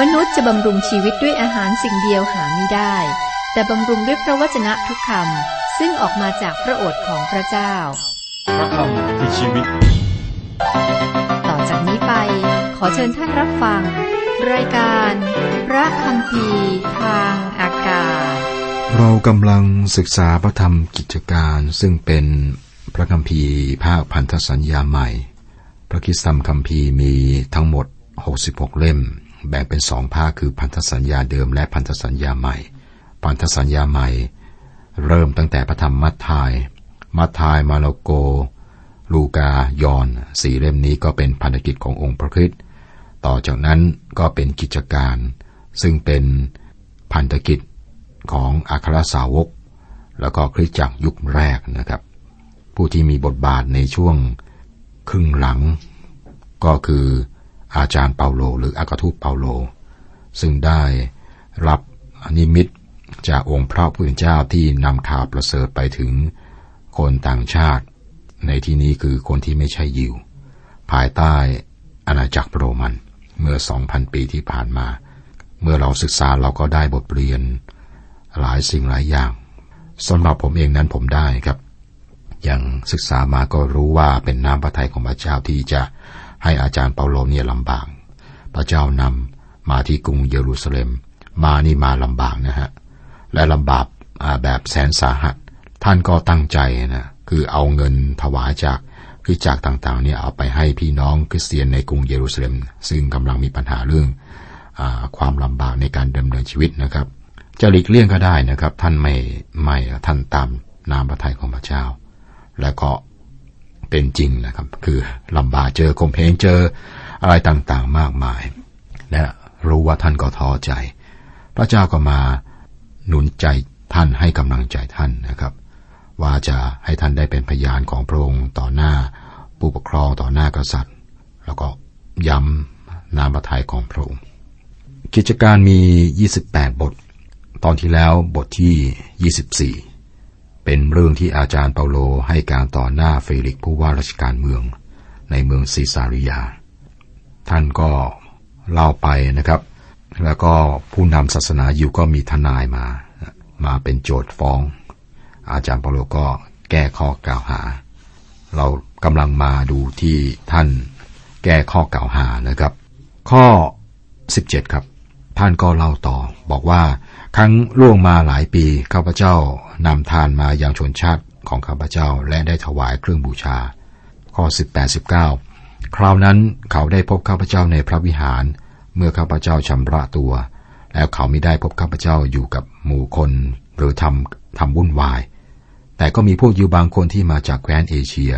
มนุษย์จะบำรุงชีวิตด้วยอาหารสิ่งเดียวหาไม่ได้ แต่บำรุงด้วยพระวจนะทุกคำซึ่งออกมาจากพระโอษฐ์ของพระเจ้า พระคำคือชีวิต ต่อจากนี้ไป ขอเชิญท่านรับฟัง รายการ พระคำพีทางอากาศ เรากำลังศึกษาพระธรรมกิจการซึ่งเป็นพระคัมภีร์ภาคพันธสัญญาใหม่ พระคิดธรรมคัมภีร์มีทั้งหมด 66 เล่ม แบ่งเป็นสองภาคคือพันธสัญญาเดิมและพันธสัญญาใหม่ พันธสัญญาใหม่ เริ่มตั้งแต่พระธรรมมัทธาย มัทธายมาระโก ลูกายอนสี่เล่มนี้ก็เป็นพันธกิจขององค์พระคริสต์ต่อจากนั้นก็เป็นกิจการ ซึ่งเป็นพันธกิจของอัครสาวก แล้วก็คริสตจักรยุคแรกนะครับ ผู้ที่มีบทบาทในช่วงครึ่งหลัง ก็คือ อาจารย์เปาโล หรืออากาทูตเปาโล ซึ่งได้รับนิมิตจากองค์พระผู้เป็นเจ้าที่นำข่าวประเสริฐไปถึงคนต่างชาติ ในที่นี้คือคนที่ไม่ใช่ยิว ภายใต้อาณาจักรโรมันเมื่อ 2,000 ปีที่ผ่านมา เมื่อเราศึกษาเราก็ได้บทเรียน หลายสิ่งหลายอย่างสำหรับผมเองนั้นผมได้ครับ อย่างศึกษามาก็รู้ว่าเป็นน้ำพระทัยของพระเจ้าที่จะ ให้อาจารย์เปาโลเนี่ยลำบาก พระเจ้านำมาที่กรุงเยรูซาเล็ม มานี่มาลำบากนะฮะ และลำบากแบบแสนสาหัส ท่านก็ตั้งใจนะ คือเอาเงินถวายจากคริสจักรต่างๆเนี่ยเอาไปให้พี่น้องคริสเตียนในกรุงเยรูซาเล็ม ซึ่งกำลังมีปัญหาเรื่องอความลำบากในการดำเนินชีวิตนะครับ จะหลีกเลี่ยงก็ได้นะครับ ท่านไม่ไม่ท่านตามนามพระทัยของพระเจ้า และก็ เป็นจริงนะครับ คือลำบากเจอคมเพงเจออะไรต่างๆมากมาย และรู้ว่าท่านก็ท้อใจ พระเจ้าก็มาหนุนใจท่านให้กำลังใจท่านนะครับ ว่าจะให้ท่านได้เป็นพยานของพระองค์ต่อหน้าผู้ปกครองต่อหน้ากษัตริย์ แล้วก็ย้ำนามพระทัยของพระองค์กิจการมี 28 บท ตอนที่แล้วบทที่ 24 เป็นเรื่องที่อาจารย์เปาโลให้การต่อหน้าเฟลิกผู้ว่าราชการเมือง ในเมืองซีซาริยา ท่านก็เล่าไปนะครับ แล้วก็ผู้นำศาสนาอยู่ก็มีทนายมา มาเป็นโจทย์ฟ้อง อาจารย์เปาโลก็แก้ข้อกล่าวหา เรากำลังมาดูที่ท่านแก้ข้อกล่าวหานะครับ ข้อ 17 ครับ ท่านก็เล่าต่อ บอกว่าครั้งล่วงมาหลายปีข้าพเจ้านำทานมายังชนชาติของข้าพเจ้าและได้ถวายเครื่องบูชา ข้อ 18 19 คราวนั้นเขาได้พบข้าพเจ้าในพระวิหาร เมื่อข้าพเจ้าชำระตัว แล้วเขาไม่ได้พบข้าพเจ้าอยู่กับหมู่คน หรือทำทำวุ่นวาย แต่ก็มีพวกยิวบางคนที่มาจากแคว้นเอเชีย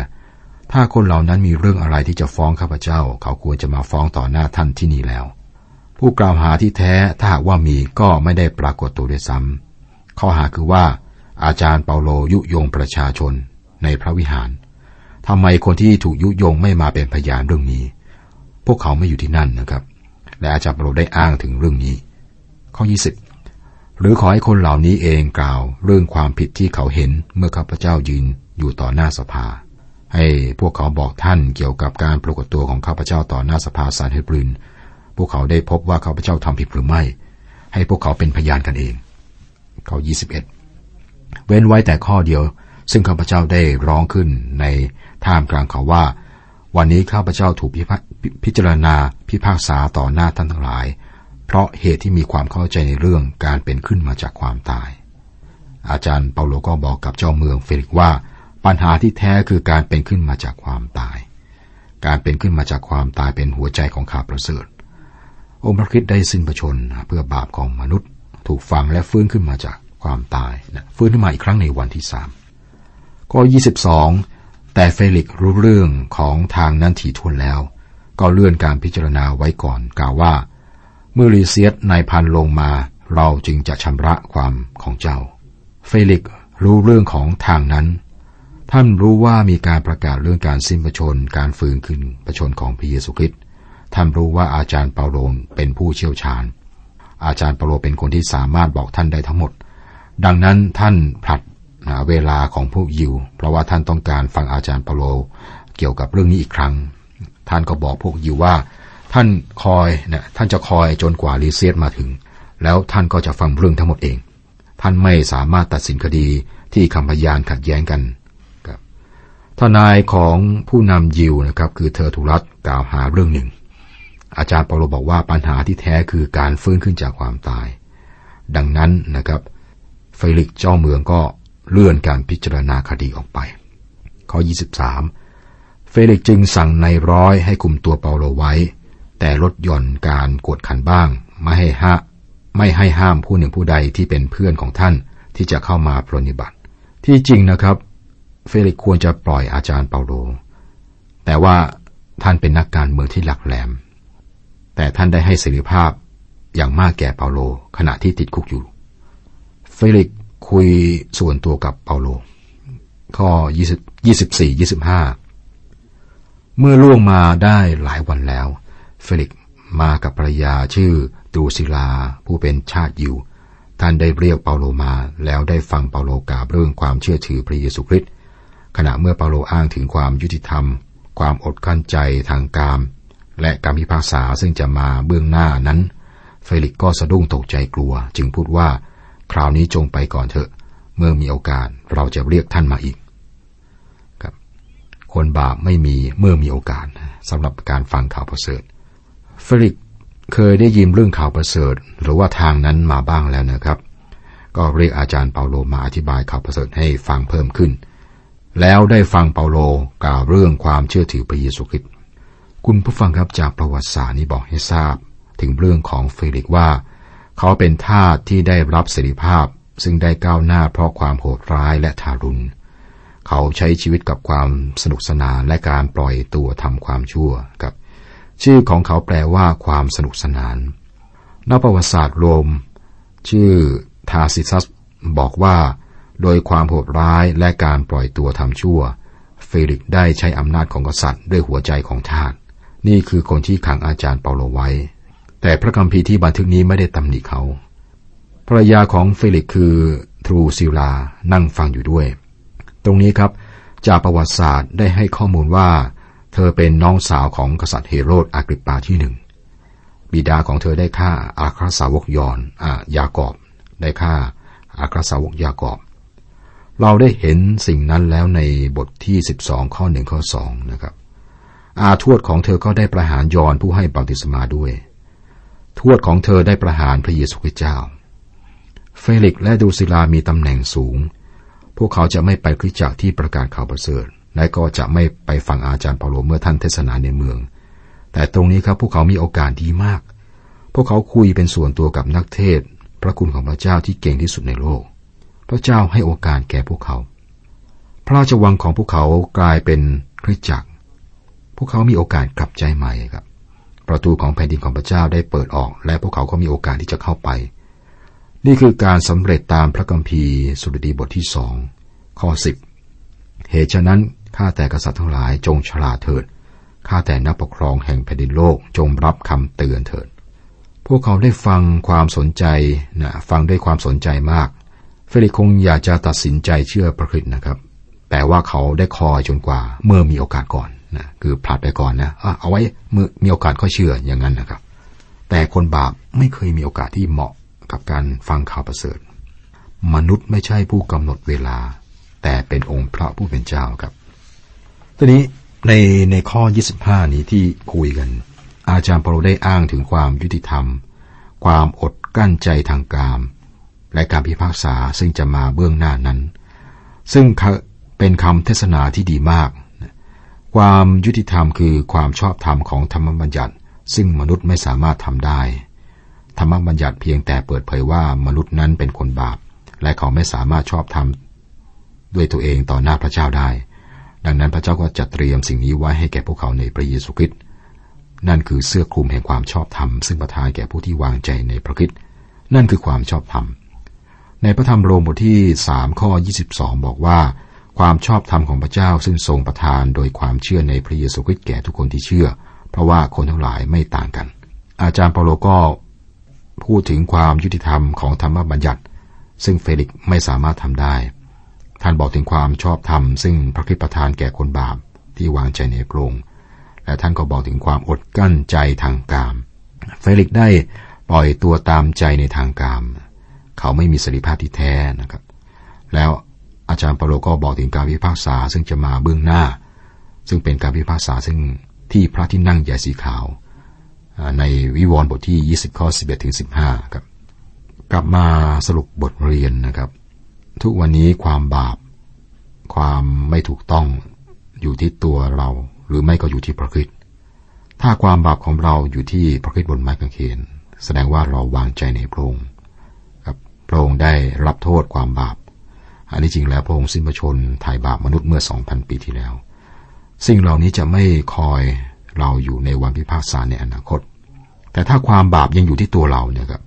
ถ้าคนเหล่านั้นมีเรื่องอะไรที่จะฟ้องข้าพเจ้า เขาควรจะมาฟ้องต่อหน้าท่านที่นี่แล้ว ผู้กล่าวหาที่แท้ถ้าหากว่ามีก็ไม่ได้ปรากฏตัวด้วยซ้ำข้อหาคือว่า อาจารย์เปาโลยุยงประชาชนในพระวิหารทำไมคนที่ถูกยุยงไม่มาเป็นพยานเรื่องนี้ พวกเขาไม่อยู่ที่นั่นนะครับ และอาจารย์เปาโลได้อ้างถึงเรื่องนี้ ข้อ 20 หรือขอให้คนเหล่านี้เองกล่าวเรื่องความผิดที่เขาเห็นเมื่อข้าพเจ้ายืนอยู่ต่อหน้าสภา ให้พวกเขาบอกท่านเกี่ยวกับการปรากฏตัวของข้าพเจ้าต่อหน้าสภาสารเฮบริน พวกเขาได้พบว่าข้าพเจ้าทำผิดหรือไม่ ให้พวกเขาเป็นพยานกันเองข้อ21 เว้นไว้แต่ข้อเดียว ซึ่งข้าพเจ้าได้ร้องขึ้นในท่ามกลางเขาว่า วันนี้ข้าพเจ้าถูกพิจารณาพิพากษาต่อหน้าท่านทั้งหลาย เพราะเหตุที่มีความเข้าใจในเรื่องการเป็นขึ้นมาจากความตาย อาจารย์เปาโลก็บอกกับเจ้าเมืองเฟลิกว่า ปัญหาที่แท้คือการเป็นขึ้นมาจากความตาย การเป็นขึ้นมาจากความตายเป็นหัวใจของข่าวประเสริฐ องค์พระคริสต์ได้สิ้นพระชนเพื่อบาปของมนุษย์ ถูกฝังและฟื้นขึ้นมาจากความตายนะฟื้นขึ้นมาอีกครั้งในวันที่สามข้อ22แต่เฟลิกรู้เรื่องของทางนั้นถี่ถ้วนแล้ว ก็เลื่อนการพิจารณาไว้ก่อนกล่าวว่า เมื่อลีเซียสนายพันลงมา เราจึงจะชำระความของเจ้า เฟลิกรู้เรื่องของทางนั้น ท่านรู้ว่ามีการประกาศเรื่องการสิ้นพระชนการฟื้นขึ้นพระชนของพระเยซูคริสต์ ท่านรู้ว่าอาจารย์เปาโลเป็นผู้เชี่ยวชาญ อาจารย์เปาโลเป็นคนที่สามารถบอกท่านได้ทั้งหมด ดังนั้นท่านผลัดเวลาของพวกยิว เพราะว่าท่านต้องการฟังอาจารย์เปาโลเกี่ยวกับเรื่องนี้อีกครั้ง ท่านก็บอกพวกยิวว่า ท่านคอยนะท่านจะคอยจนกว่าลีเซียสมาถึง แล้วท่านก็จะฟังเรื่องทั้งหมดเอง ท่านไม่สามารถตัดสินคดีที่คำพยานขัดแย้งกันครับทนายของผู้นำยิวนะครับ คือเธอทุรัตกล่าวหาเรื่องหนึ่ง อาจารย์เปาโลบอกว่าปัญหาที่แท้คือการฟื้นขึ้นจากความตาย ดังนั้นนะครับเฟลิกส์เจ้าเมืองก็เลื่อนการพิจารณาคดีออกไป ข้อ 23 เฟลิกส์จึงสั่งนายร้อยให้คุมตัวเปาโลไว้ แต่ลดหย่อนการกวดขันบ้าง ไม่ให้ห้าไม่ให้ห้ามผู้หนึ่งผู้ใดที่เป็นเพื่อนของท่านที่จะเข้ามาปรนิบัติ ที่จริงนะครับ เฟลิกส์ควรจะปล่อยอาจารย์เปาโล แต่ว่าท่านเป็นนักการเมืองที่หลักแหลม แต่ท่านได้ให้เสรีภาพอย่างมากแก่เปาโลขณะที่ติดคุกอยู่ เฟลิกส์คุยส่วนตัวกับเปาโล ข้อ24 25 เมื่อล่วงมาได้หลายวันแล้ว เฟลิกส์มากับภรรยาชื่อดรูสิลลาผู้เป็นชาติยิว ท่านได้เรียกเปาโลมาแล้วได้ฟังเปาโลกล่าวเรื่องความเชื่อถือพระเยซูคริสต์ขณะเมื่อเปาโลอ้างถึงความยุติธรรม ความอดกลั้นใจทางกาม และการพิพากษาซึ่งจะมาเบื้องหน้านั้น เฟลิกส์ก็สะดุ้งตกใจกลัว จึงพูดว่า คราวนี้จงไปก่อนเถอะ เมื่อมีโอกาสเราจะเรียกท่านมาอีกครับ คนบาปไม่มีเมื่อมีโอกาสสำหรับการฟังข่าวประเสริฐ เฟลิกส์เคยได้ยินเรื่องข่าวประเสริฐ หรือว่าทางนั้นมาบ้างแล้วนะครับ ก็เรียกอาจารย์เปาโลมาอธิบายข่าวประเสริฐให้ฟังเพิ่มขึ้น แล้วได้ฟังเปาโลกล่าวเรื่องความเชื่อถือพระเยซูคริสต์ คุณผู้ฟังครับจากประวัติศาสตร์นี้บอกให้ทราบ ถึงเรื่องของเฟลิกว่า เขาเป็นทาสที่ได้รับเสรีภาพ ซึ่งได้ก้าวหน้าเพราะความโหดร้ายและทารุณ เขาใช้ชีวิตกับความสนุกสนานและการปล่อยตัวทำความชั่วครับ ชื่อของเขาแปลว่าความสนุกสนานนักประวัติศาสตร์โรมชื่อทาซิทัสบอกว่า โดยความโหดร้ายและการปล่อยตัวทำชั่ว เฟลิกได้ใช้อำนาจของกษัตริย์ด้วยหัวใจของทาส นี่คือคนที่ขังอาจารย์เปาโลไว้ แต่พระคัมภีร์ที่บันทึกนี้ไม่ได้ตำหนิเขา ภรรยาของเฟลิกคือดรูสิลลานั่งฟังอยู่ด้วย ตรงนี้ครับจากประวัติศาสตร์ได้ให้ข้อมูลว่า เธอเป็นน้องสาวของกษัตริย์เฮโรดอากริปปาที่หนึ่งบิดาของเธอได้ฆ่าอาคราสาวกยอนอายากอบ ได้ฆ่าอาคราสาวกยากอบ เราได้เห็นสิ่งนั้นแล้วในบทที่ 12 ข้อหนึ่งข้อสองนะครับ อาทวดของเธอก็ได้ประหารยอนผู้ให้บัพติศมาด้วย ทวดของเธอได้ประหารพระเยซูคริสต์เจ้า เฟลิกและดูซิลามีตำแหน่งสูง พวกเขาจะไม่ไปคริสตจักรที่ประกาศข่าวประเสริฐ และก็จะไม่ไปฟังอาจารย์เปาโลเมื่อท่านเทศนาในเมือง แต่ตรงนี้ครับพวกเขามีโอกาสดีมาก พวกเขาคุยเป็นส่วนตัวกับนักเทศ พระคุณของพระเจ้าที่เก่งที่สุดในโลก พระเจ้าให้โอกาสแก่พวกเขา พระราชวังของพวกเขากลายเป็นคริสตจักร พวกเขามีโอกาสกลับใจใหม่ครับ ประตูของแผ่นดินของพระเจ้าได้เปิดออก และพวกเขาก็มีโอกาสที่จะเข้าไป นี่คือการสำเร็จตามพระคัมภีร์สุดดีบทที่สองข้อสิบเหตุฉะนั้นข้าแต่กษัตริย์ทั้งหลายจงฉลาดเถิดข้าแต่นักปกครองแห่งแผ่นดินโลกจงรับคำเตือนเถิด พวกเขาได้ฟังความสนใจนะฟังด้วยความสนใจมาก เฟลิกคงอยากจะตัดสินใจเชื่อพระคริสต์นะครับ แต่ว่าเขาได้คอยจนกว่าเมื่อมีโอกาสก่อน นะคือผลัดไปก่อนนะเอาไว้เมื่อมีโอกาสก็เชื่ออย่างนั้นนะครับ แต่คนบาปไม่เคยมีโอกาสที่เหมาะกับการฟังข่าวประเสริฐ มนุษย์ไม่ใช่ผู้กำหนดเวลา แต่เป็นองค์พระผู้เป็นเจ้าครับทีนี้ในในข้อ 25 นี้ที่คุยกัน อาจารย์เปโลได้อ้างถึงความยุติธรรม ความอดกั้นใจทางกามและการพิพากษาซึ่งจะมาเบื้องหน้านั้น ซึ่งเป็นคำเทศนาที่ดีมาก ความยุติธรรมคือความชอบธรรมของธรรมบัญญัติ ซึ่งมนุษย์ไม่สามารถทำได้ ธรรมบัญญัติเพียงแต่เปิดเผยว่ามนุษย์นั้นเป็นคนบาป และเขาไม่สามารถชอบธรรมด้วยตัวเองต่อหน้าพระเจ้าได้ ดังนั้นพระเจ้าก็จัดเตรียมสิ่งนี้ไว้ให้แก่พวกเขาในพระเยซูคริสต์นั่นคือเสื้อคลุมแห่งความชอบธรรม ซึ่งประทานแก่ผู้ที่วางใจในพระคิดนั่นคือความชอบธรรม ในพระธรรมโรมบทที่สามข้อ 22 บอกว่า ความชอบธรรมของพระเจ้าซึ่งทรงประทานโดยความเชื่อในพระเยซูคริสต์แก่ทุกคนที่เชื่อ เพราะว่าคนทั้งหลายไม่ต่างกัน อาจารย์เปาโลก็พูดถึงความยุติธรรมของธรรมบัญญัติ ซึ่งเฟลิกไม่สามารถทำได้ ท่านบอกถึงความชอบธรรม ซึ่งพระคิดประทานแก่คนบาปที่วางใจในพระองค์และท่านก็บอกถึงความอดกั้นใจทางกาม เฟลิกได้ปล่อยตัวตามใจในทางกาม เขาไม่มีสริภาพที่แท้นะครับ แล้ว อาจารย์เปโลก็บอกถึงการพิพากษาซึ่งจะมาเบื้องหน้า ซึ่งเป็นการพิพากษาซึ่งที่พระที่นั่งใหญ่สีขาว ในวิวรณ์บทที่ 20 ข้อ 11 ถึง 15 ครับ กลับมาสรุปบทเรียนนะครับ ทุกวันนี้ความบาป ความไม่ถูกต้องอยู่ที่ตัวเรา หรือไม่ก็อยู่ที่พระคริสต์ถ้าความบาปของเราอยู่ที่พระคริสต์บนไม้กางเขน แสดงว่าเราวางใจในพระองค์ครับพระองค์ได้รับโทษความบาป อันนี้จริงแล้วพระองค์สิ้นพระชนถ่ายบาปมนุษย์เมื่อสองพันปีที่แล้ว สิ่งเหล่านี้จะไม่คอยเราอยู่ในวันพิพากษาในอนาคต แต่ถ้าความบาปยังอยู่ที่ตัวเราเนี่ยครับ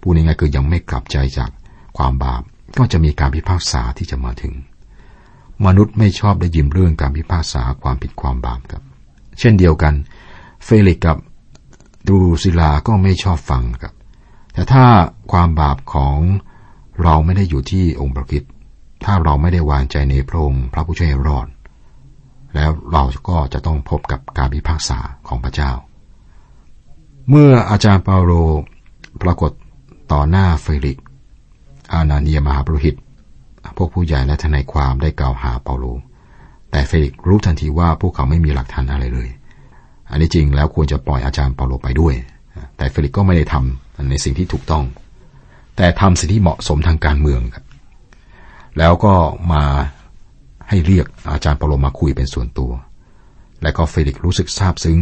พูดง่ายๆคือยังไม่กลับใจจากความบาปก็จะมีการพิพากษาที่จะมาถึง มนุษย์ไม่ชอบได้ยินเรื่องการพิพากษาความผิดความบาปครับ เช่นเดียวกัน เฟลิกกับดูซิลาก็ไม่ชอบฟังครับ แต่ถ้าความบาปของเราไม่ได้อยู่ที่องค์พระคิด ถ้าเราไม่ได้วางใจในพระองค์พระผู้ช่วยรอด แล้วเราก็จะต้องพบกับการพิพากษาของพระเจ้า เมื่ออาจารย์เปาโลปรากฏต่อหน้าเฟลิก อานาเนียมหาปรุหิต พวกผู้ใหญ่และทนายความได้กล่าวหาเปาโล แต่เฟลิกรู้ทันทีว่าพวกเขาไม่มีหลักฐานอะไรเลย อันนี้จริงแล้วควรจะปล่อยอาจารย์เปาโลไปด้วย แต่เฟลิกก็ไม่ได้ทำในสิ่งที่ถูกต้อง แต่ทำสิ่งที่เหมาะสมทางการเมืองครับ แล้วก็มาให้เรียกอาจารย์เปาโลมาคุยเป็นส่วนตัว และก็เฟลิกรู้สึกซาบซึ้ง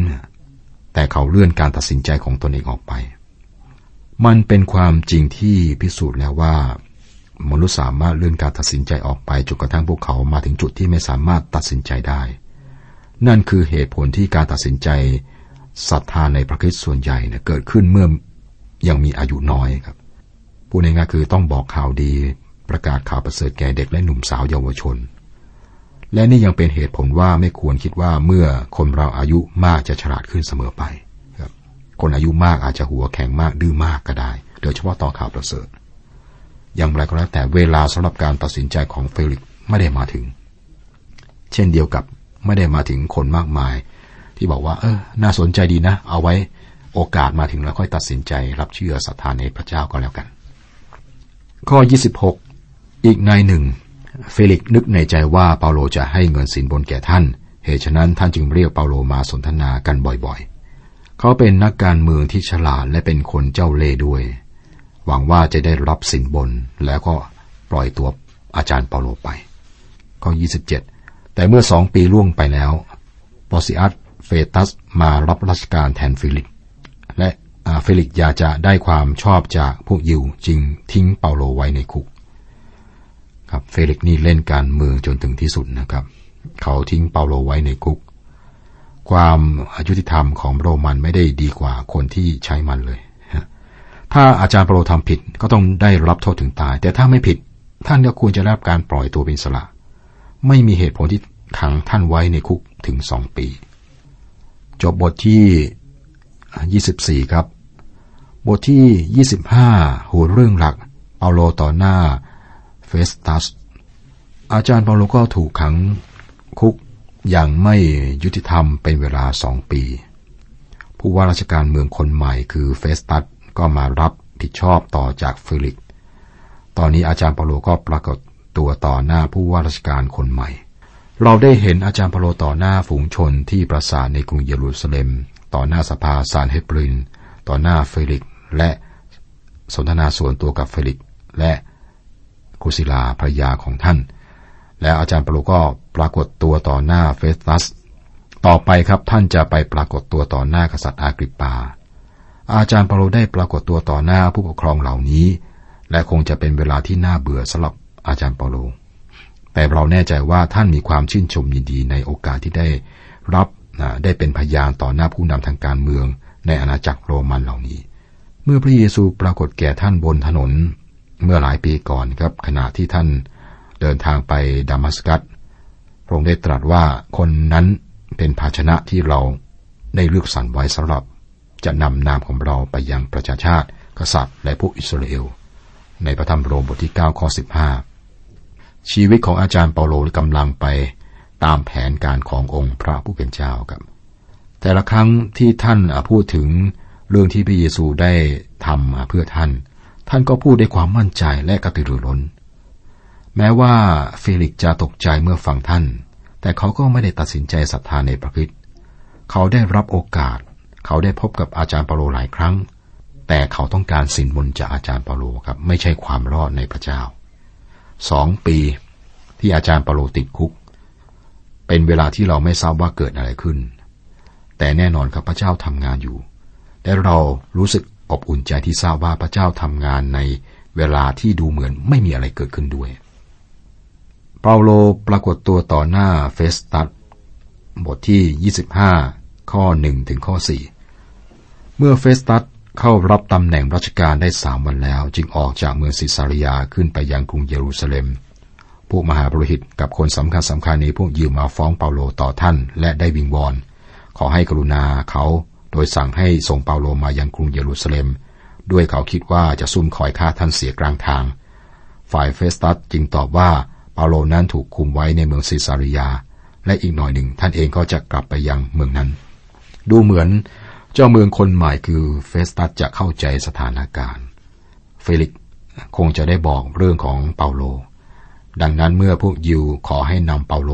แต่เขาเลื่อนการตัดสินใจของตนเองออกไป มันเป็นความจริงที่พิสูจน์แล้วว่า มนุษย์สามารถเลื่อนการตัดสินใจออกไปจนกระทั่งพวกเขามาถึงจุดที่ไม่สามารถตัดสินใจได้ นั่นคือเหตุผลที่การตัดสินใจศรัทธาในพระคิดส่วนใหญ่เนี่ยเกิดขึ้นเมื่อยังมีอายุน้อยครับพูดง่ายๆคือต้องบอกข่าวดี ประกาศข่าวประเสริฐแก่เด็กและหนุ่มสาวเยาวชน และนี่ยังเป็นเหตุผลว่าไม่ควรคิดว่าเมื่อคนเราอายุมากจะฉลาดขึ้นเสมอไปครับคนอายุมากอาจจะหัวแข็งมากดื้อมากก็ได้ โดยเฉพาะต่อข่าวประเสริฐ อย่างไรก็แล้วแต่เวลาสำหรับการตัดสินใจของเฟลิกไม่ได้มาถึง เช่นเดียวกับไม่ได้มาถึงคนมากมาย ที่บอกว่า เออ น่าสนใจดีนะ เอาไว้โอกาสมาถึงแล้วค่อยตัดสินใจรับเชื่อศรัทธาในพระเจ้าก็แล้วกัน ข้อ 26 อีกนายหนึ่ง เฟลิกนึกในใจว่าเปาโลจะให้เงินสินบนแก่ท่าน เหตุฉะนั้นท่านจึงเรียกเปาโลมาสนทนากันบ่อยๆ เขาเป็นนักการเมืองที่ฉลาดและเป็นคนเจ้าเล่ห์ด้วย หวังว่าจะได้รับสินบนแล้วก็ปล่อยตัวอาจารย์เปาโลไป ข้อ 27 แต่เมื่อสองปีล่วงไปแล้วปอร์สิอัสเฟสตัสมารับราชการแทนเฟลิกและเฟลิกอยากจะได้ความชอบจากพวกยิวจึงทิ้งเปาโลไว้ในคุก ครับ เฟลิกนี่เล่นการเมืองจนถึงที่สุดนะครับ เขาทิ้งเปาโลไว้ในคุก ความอายุติธรรมของโรมันไม่ได้ดีกว่าคนที่ใช้มันเลยถ้าอาจารย์เปาโลทำผิดก็ต้องได้รับโทษถึงตาย แต่ถ้าไม่ผิดท่านก็ควรจะรับการปล่อยตัวเป็นสละ ไม่มีเหตุผลที่ขังท่านไว้ในคุกถึงสองปี จบบทที่ 24 ครับ บทที่ 25 หัวเรื่องหลักเปาโลต่อหน้า เฟสตัส อาจารย์เปาโลก็ถูกขังคุกอย่างไม่ยุติธรรมเป็นเวลาสองปี ผู้ว่าราชการเมืองคนใหม่คือเฟสตัสก็มารับผิดชอบต่อจากเฟลิก ตอนนี้อาจารย์เปาโลก็ปรากฏตัวต่อหน้าผู้ว่าราชการคนใหม่ เราได้เห็นอาจารย์เปาโลต่อหน้าฝูงชนที่ปราสาทในกรุงเยรูซาเล็ม ต่อหน้าสภาซานเฮดริน ต่อหน้าเฟลิก และสนทนาส่วนตัวกับเฟลิก และ ดรูสิลลาภรรยาของท่าน แล้วอาจารย์เปาโลก็ปรากฏตัวต่อหน้าเฟสตัส ต่อไปครับท่านจะไปปรากฏตัวต่อหน้ากษัตริย์อากริปปา อาจารย์เปโลได้ปรากฏตัวต่อหน้าผู้ปกครองเหล่านี้ และคงจะเป็นเวลาที่น่าเบื่อสำหรับอาจารย์เปโล แต่เราแน่ใจว่าท่านมีความชื่นชมยินดีในโอกาสที่ได้รับได้เป็นพยานต่อหน้าผู้นำทางการเมืองในอาณาจักรโรมันเหล่านี้ เมื่อพระเยซูปรากฏแก่ท่านบนถนน เมื่อหลายปีก่อนครับขณะที่ท่านเดินทางไปดามัสกัสพระองค์ได้ตรัสว่าคนนั้นเป็นภาชนะที่เราได้เลือกสรรไว้สำหรับ จะนำนามของเราไปยังประชาชาติ กษัตริย์ และพวกอิสราเอล ในพระธรรมโรมบทที่9ข้อ15 ชีวิตของอาจารย์เปาโลกำลังไปตามแผนการขององค์พระผู้เป็นเจ้าครับ แต่ละครั้งที่ท่านพูดถึงเรื่องที่พระเยซูได้ทำเพื่อท่าน ท่านก็พูดด้วยความมั่นใจและกระตือรือร้น แม้ว่าเฟลิกจะตกใจเมื่อฟังท่าน แต่เขาก็ไม่ได้ตัดสินใจศรัทธาในพระคิดเขาได้รับโอกาส เขาได้พบกับอาจารย์เปาโลหลายครั้ง แต่เขาต้องการสินบนจากอาจารย์เปาโลครับ ไม่ใช่ความรอดในพระเจ้าสองปีที่อาจารย์เปาโลติดคุก เป็นเวลาที่เราไม่ทราบว่าเกิดอะไรขึ้น แต่แน่นอนครับพระเจ้าทำงานอยู่ และเรารู้สึก อบอุ่นใจที่ทราบว่าพระเจ้าทำงานในเวลาที่ดูเหมือนไม่มีอะไรเกิดขึ้นด้วย เปาโลปรากฏตัวต่อหน้าเฟสตัสบทที่ 25 ข้อ 1 ถึงข้อ 4 เมื่อเฟสตัสเข้ารับตำแหน่งราชการได้สามวันแล้ว จึงออกจากเมืองซิซาริยาขึ้นไปยังกรุงเยรูซาเล็ม พวกมหาบริหิตกับคนสำคัญสำคัญนี้พวกยืมมาฟ้องเปาโลต่อท่านและได้วิงวอน ขอให้กรุณาเขา โดยสั่งให้ส่งเปาโลมายังกรุงเยรูซาเล็ม ด้วยเขาคิดว่าจะซุ่มคอยฆ่าท่านเสียกลางทาง ฝ่ายเฟสตัสจึงตอบว่าเปาโลนั้นถูกคุมไว้ในเมืองซิซาริยา และอีกหน่อยหนึ่งท่านเองก็จะกลับไปยังเมืองนั้น ดูเหมือนเจ้าเมืองคนใหม่คือเฟสตัสจะเข้าใจสถานการณ์ เฟลิกคงจะได้บอกเรื่องของเปาโล ดังนั้นเมื่อพวกยิวขอให้นำเปาโล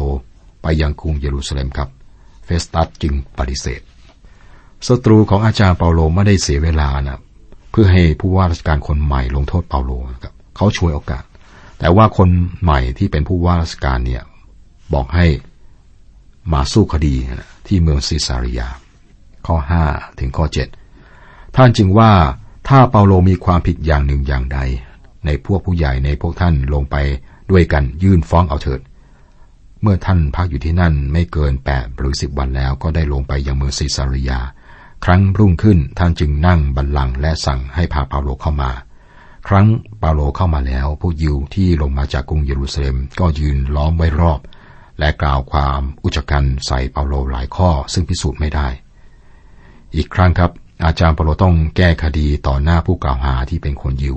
ไปยังกรุงเยรูซาเล็มครับ เฟสตัสจึงปฏิเสธ ศัตรูของอาจารย์เปาโลไม่ได้เสียเวลานะเพื่อให้ผู้ว่าราชการคนใหม่ลงโทษเปาโลครับเขาช่วยโอกาส แต่ว่าคนใหม่ที่เป็นผู้ว่าราชการเนี่ยบอกให้มาสู้คดีที่เมืองซิซาริยา ข้อ 5 ถึงข้อ 7 ท่านจึงว่าถ้าเปาโลมีความผิดอย่างหนึ่งอย่างใด ในพวกผู้ใหญ่ในพวกท่านลงไปด้วยกันยื่นฟ้องเอาเถิด เมื่อท่านพักอยู่ที่นั่นไม่เกินแปดหรือสิบวันแล้วก็ได้ลงไปยังเมืองซิซาริยา ครั้งรุ่งขึ้นท่านจึงนั่งบัลลังก์และสั่งให้พาเปาโลเข้ามา ครั้งเปาโลเข้ามาแล้ว ผู้ยิวที่ลงมาจากกรุงเยรูซาเล็มก็ยืนล้อมไว้รอบ และกล่าวความอุจกันใส่เปาโลหลายข้อซึ่งพิสูจน์ไม่ได้ อีกครั้งครับ อาจารย์เปาโลต้องแก้คดีต่อหน้าผู้กล่าวหาที่เป็นคนยิว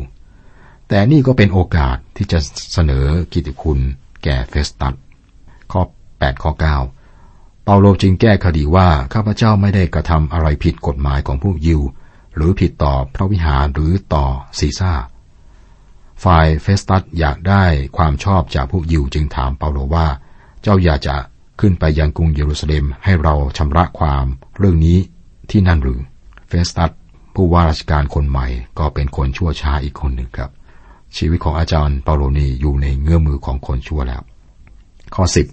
แต่นี่ก็เป็นโอกาสที่จะเสนอกิตติคุณแก่เฟสตัสข้อ 8 ข้อ 9 เปาโลจึงแก้คดีว่าข้าพเจ้าไม่ได้กระทำอะไรผิดกฎหมายของพวกยิว หรือผิดต่อพระวิหารหรือต่อซีซาร์ ฝ่ายเฟสตัสอยากได้ความชอบจากพวกยิวจึงถามเปาโลว่า เจ้าอยากจะขึ้นไปยังกรุงเยรูซาเล็มให้เราชำระความเรื่องนี้ที่นั่นหรือ เฟสตัสผู้ว่าราชการคนใหม่ก็เป็นคนชั่วช้าอีกคนหนึ่งครับ ชีวิตของอาจารย์เปาโลนี่อยู่ในเงื้อมือของคนชั่วแล้ว ข้อสิบ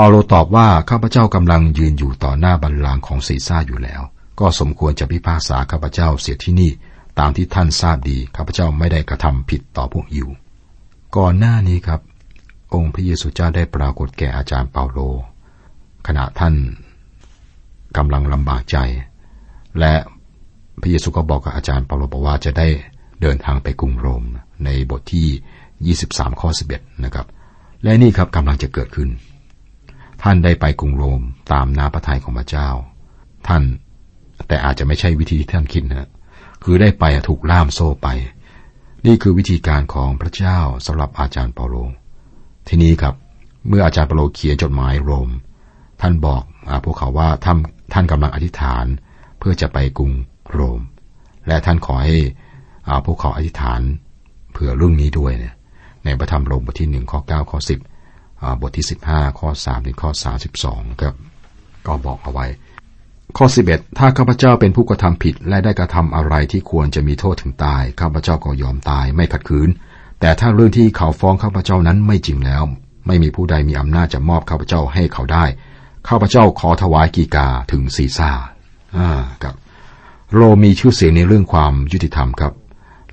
เปาโลตอบว่าข้าพเจ้ากำลังยืนอยู่ต่อหน้าบัลลังก์ของซีซ่าอยู่แล้ว ก็สมควรจะพิพากษาข้าพเจ้าเสียที่นี่ ตามที่ท่านทราบดีข้าพเจ้าไม่ได้กระทำผิดต่อพวกยิว ก่อนหน้านี้ครับ องค์พระเยซูเจ้าได้ปรากฏแก่อาจารย์เปาโล ขณะท่านกำลังลำบากใจ และพระเยซูก็บอกกับอาจารย์เปาโลบอกว่าจะได้เดินทางไปกรุงโรมในบทที่ 23 ข้อ 11 นะครับ และนี่ครับกำลังจะเกิดขึ้น ท่านได้ไปกรุงโรมตามน้ำพระทัยของพระเจ้า ท่านแต่อาจจะไม่ใช่วิธีที่ท่านคิดนะคือได้ไปถูกล่ามโซ่ไป นี่คือวิธีการของพระเจ้าสำหรับอาจารย์เปาโล ทีนี้ครับ เมื่ออาจารย์เปาโลเขียนจดหมายโรม ท่านบอกอพวกเขาว่าท่านท่านกำลังอธิษฐานเพื่อจะไปกรุงโรม และท่านขอให้พวกเขาอธิษฐานเผื่อเรื่องนี้ด้วยเนี่ยในพระธรรมโรมบทที่หนึ่งข้อเก้าข้อสิบ บทที่ 15 ข้อ3ถึงข้อ 32ครับก็บอกเอาไว้ ข้อ 11 ถ้าข้าพเจ้าเป็นผู้กระทำผิดและได้กระทำอะไรที่ควรจะมีโทษถึงตายข้าพเจ้าก็ยอมตายไม่ขัดขืน แต่ถ้าเรื่องที่เขาฟ้องข้าพเจ้านั้นไม่จริงแล้ว ไม่มีผู้ใดมีอำนาจจะมอบข้าพเจ้าให้เขาได้ข้าพเจ้าขอถวายกีกาถึงซีซ่าอ่าครับโรมีชื่อเสียงในเรื่องความยุติธรรมครับ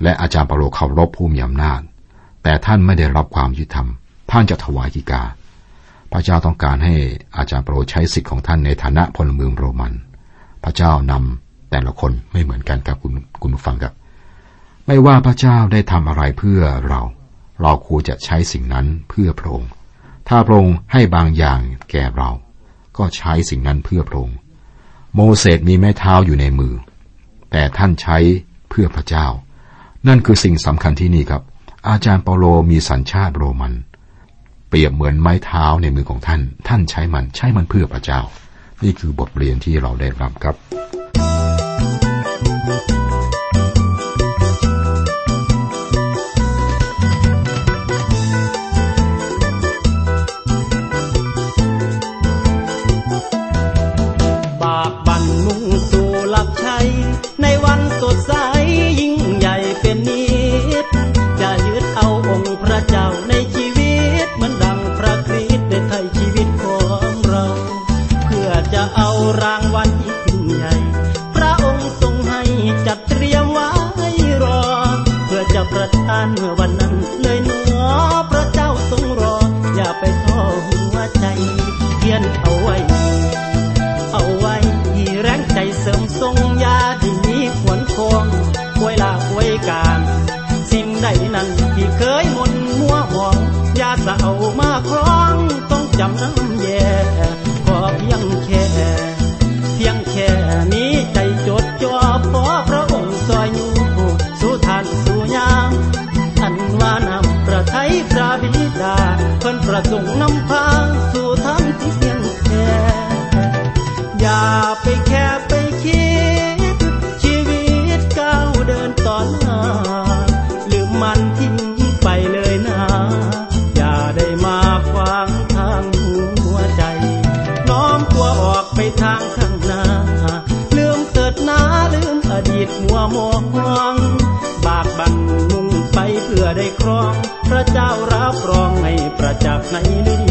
และอาจารย์เปโลเคารพผู้มีอำนาจ แต่ท่านไม่ได้รับความยุติธรรม ท่านจะถวายกิกา พระเจ้าต้องการให้อาจารย์โปรใช้สิทธิ์ของท่านในฐานะพลเมืองโรมัน พระเจ้านำแต่ละคนไม่เหมือนกันครับคุณคุณผู้ฟังครับ ไม่ว่าพระเจ้าได้ทำอะไรเพื่อเรา เราควรจะใช้สิ่งนั้นเพื่อพระองค์ ถ้าพระองค์ให้บางอย่างแก่เรา ก็ใช้สิ่งนั้นเพื่อพระองค์ โมเสสมีไม้เท้าอยู่ในมือ แต่ท่านใช้เพื่อพระเจ้า นั่นคือสิ่งสำคัญที่นี่ครับ อาจารย์เปาโลมีสัญชาติโรมันเเปรียบเหมือนไม้เท้าในมือของท่าน ท่านใช้มันใช้มันเพื่อพระเจ้า นี่คือบทเรียนที่เราได้รับครับ อย่าไปแค่ไปคิด ชีวิตก้าวเดินต่อหน้าลืมมันทิ้งไปเลยนะ อย่าได้มาขวางทางหัวใจ น้อมตัวออกไปทางข้างหน้า ลืมเกิดนาลืมอดีตมัวหมองบากบั่นมุ่งไปเพื่อได้ครอง พระเจ้ารับรองให้ประจักษ์ในลิ้น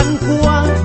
阳光